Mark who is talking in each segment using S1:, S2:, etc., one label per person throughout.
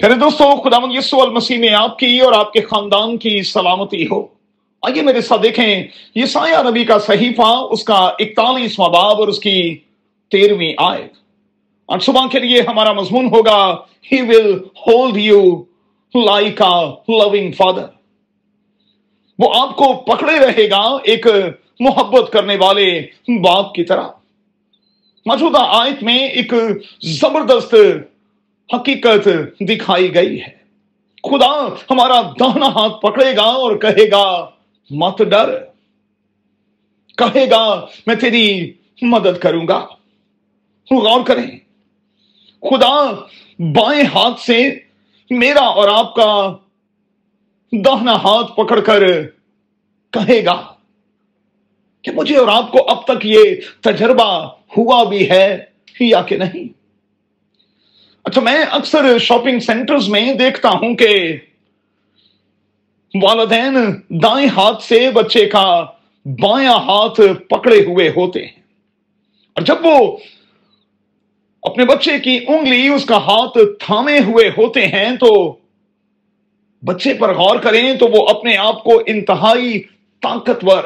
S1: پھر دوستو، خدا یسو المسیح میں آپ کی اور آپ کے خاندان کی سلامتی ہو۔ آئیے میرے ساتھ دیکھیں یہ سایہ نبی کا صحیفہ، اس کا اکتالیسواں باب اور اس کی تیرہویں آیت۔ اور صبح کے لیے ہمارا مضمون ہوگا ہی will hold you like a loving father وہ آپ کو پکڑے رہے گا ایک محبت کرنے والے باپ کی طرح۔ موجودہ آیت میں ایک زبردست حقیقت دکھائی گئی ہے۔ خدا ہمارا دہنا ہاتھ پکڑے گا اور کہے گا، مت ڈر۔ کہے گا، میں تیری مدد کروں گا۔ غور کریں۔ خدا بائیں ہاتھ سے میرا اور آپ کا دہنا ہاتھ پکڑ کر کہے گا کہ مجھے اور آپ کو اب تک یہ تجربہ ہوا بھی ہے یا کہ نہیں۔ اچھا میں اکثر شاپنگ سینٹرز میں دیکھتا ہوں کہ والدین دائیں ہاتھ سے بچے کا بایاں ہاتھ پکڑے ہوئے ہوتے ہیں۔ اور جب وہ اپنے بچے کی انگلی اس کا ہاتھ تھامے ہوئے ہوتے ہیں تو بچے پر غور کریں تو وہ اپنے آپ کو انتہائی طاقتور،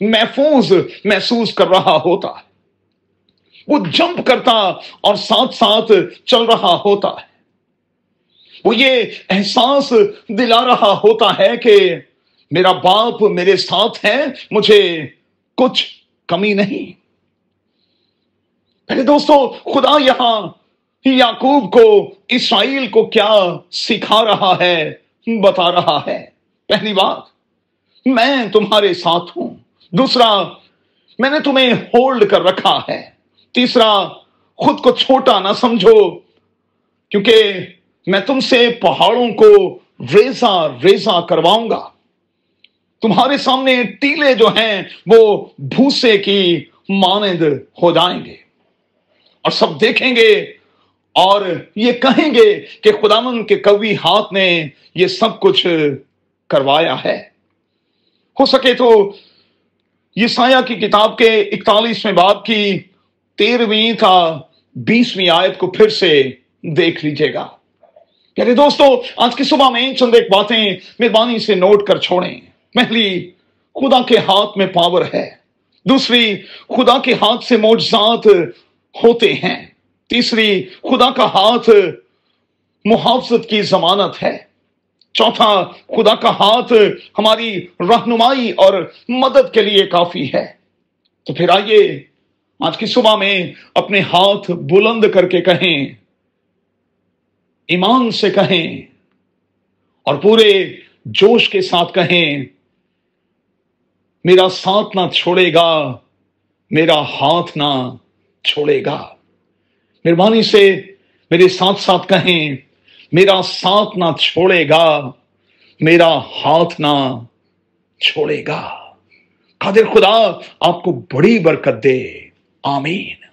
S1: محفوظ محسوس کر رہا ہوتا۔ ہے وہ جمپ کرتا اور ساتھ ساتھ چل رہا ہوتا ہے۔ وہ یہ احساس دلا رہا ہوتا ہے کہ میرا باپ میرے ساتھ ہے، مجھے کچھ کمی نہیں۔ پہلے دوستو، خدا یہاں یعقوب کو، اسرائیل کو کیا سکھا رہا ہے، بتا رہا ہے۔ پہلی بات، میں تمہارے ساتھ ہوں۔ دوسرا، میں نے تمہیں ہولڈ کر رکھا ہے۔ تیسرا، خود کو چھوٹا نہ سمجھو، کیونکہ میں تم سے پہاڑوں کو ریزا ریزا کرواؤں گا۔ تمہارے سامنے ٹیلے جو ہیں، وہ بھوسے کی مانند ہو جائیں گے۔ اور سب دیکھیں گے، اور یہ کہیں گے کہ خدا من کے کوی ہاتھ نے یہ سب کچھ کروایا ہے۔ ہو سکے تو یہ سایہ کی کتاب کے اکتالیسویں باب کی تیرہویں کا بیسویں آیت کو پھر سے دیکھ لیجیے گا۔ یعنی دوستو، آج کی صبح میں چند ایک باتیں مہربانی سے نوٹ کر چھوڑیں۔ پہلی، خدا کے ہاتھ میں پاور ہے۔ دوسری، خدا کے ہاتھ سے موجزات ہوتے ہیں۔ تیسری، خدا کا ہاتھ محافظت کی ضمانت ہے۔ چوتھا، خدا کا ہاتھ ہماری رہنمائی اور مدد کے لیے کافی ہے۔ تو پھر آئیے آج کی صبح میں اپنے ہاتھ بلند کر کے کہیں، ایمان سے کہیں، اور پورے جوش کے ساتھ کہیں، میرا ساتھ نہ چھوڑے گا، میرا ہاتھ نہ چھوڑے گا۔ مہربانی سے میرے ساتھ ساتھ کہیں، میرا ساتھ نہ چھوڑے گا، میرا ہاتھ نہ چھوڑے گا۔ قادر خدا، آپ کو بڑی برکت دے۔ آمین۔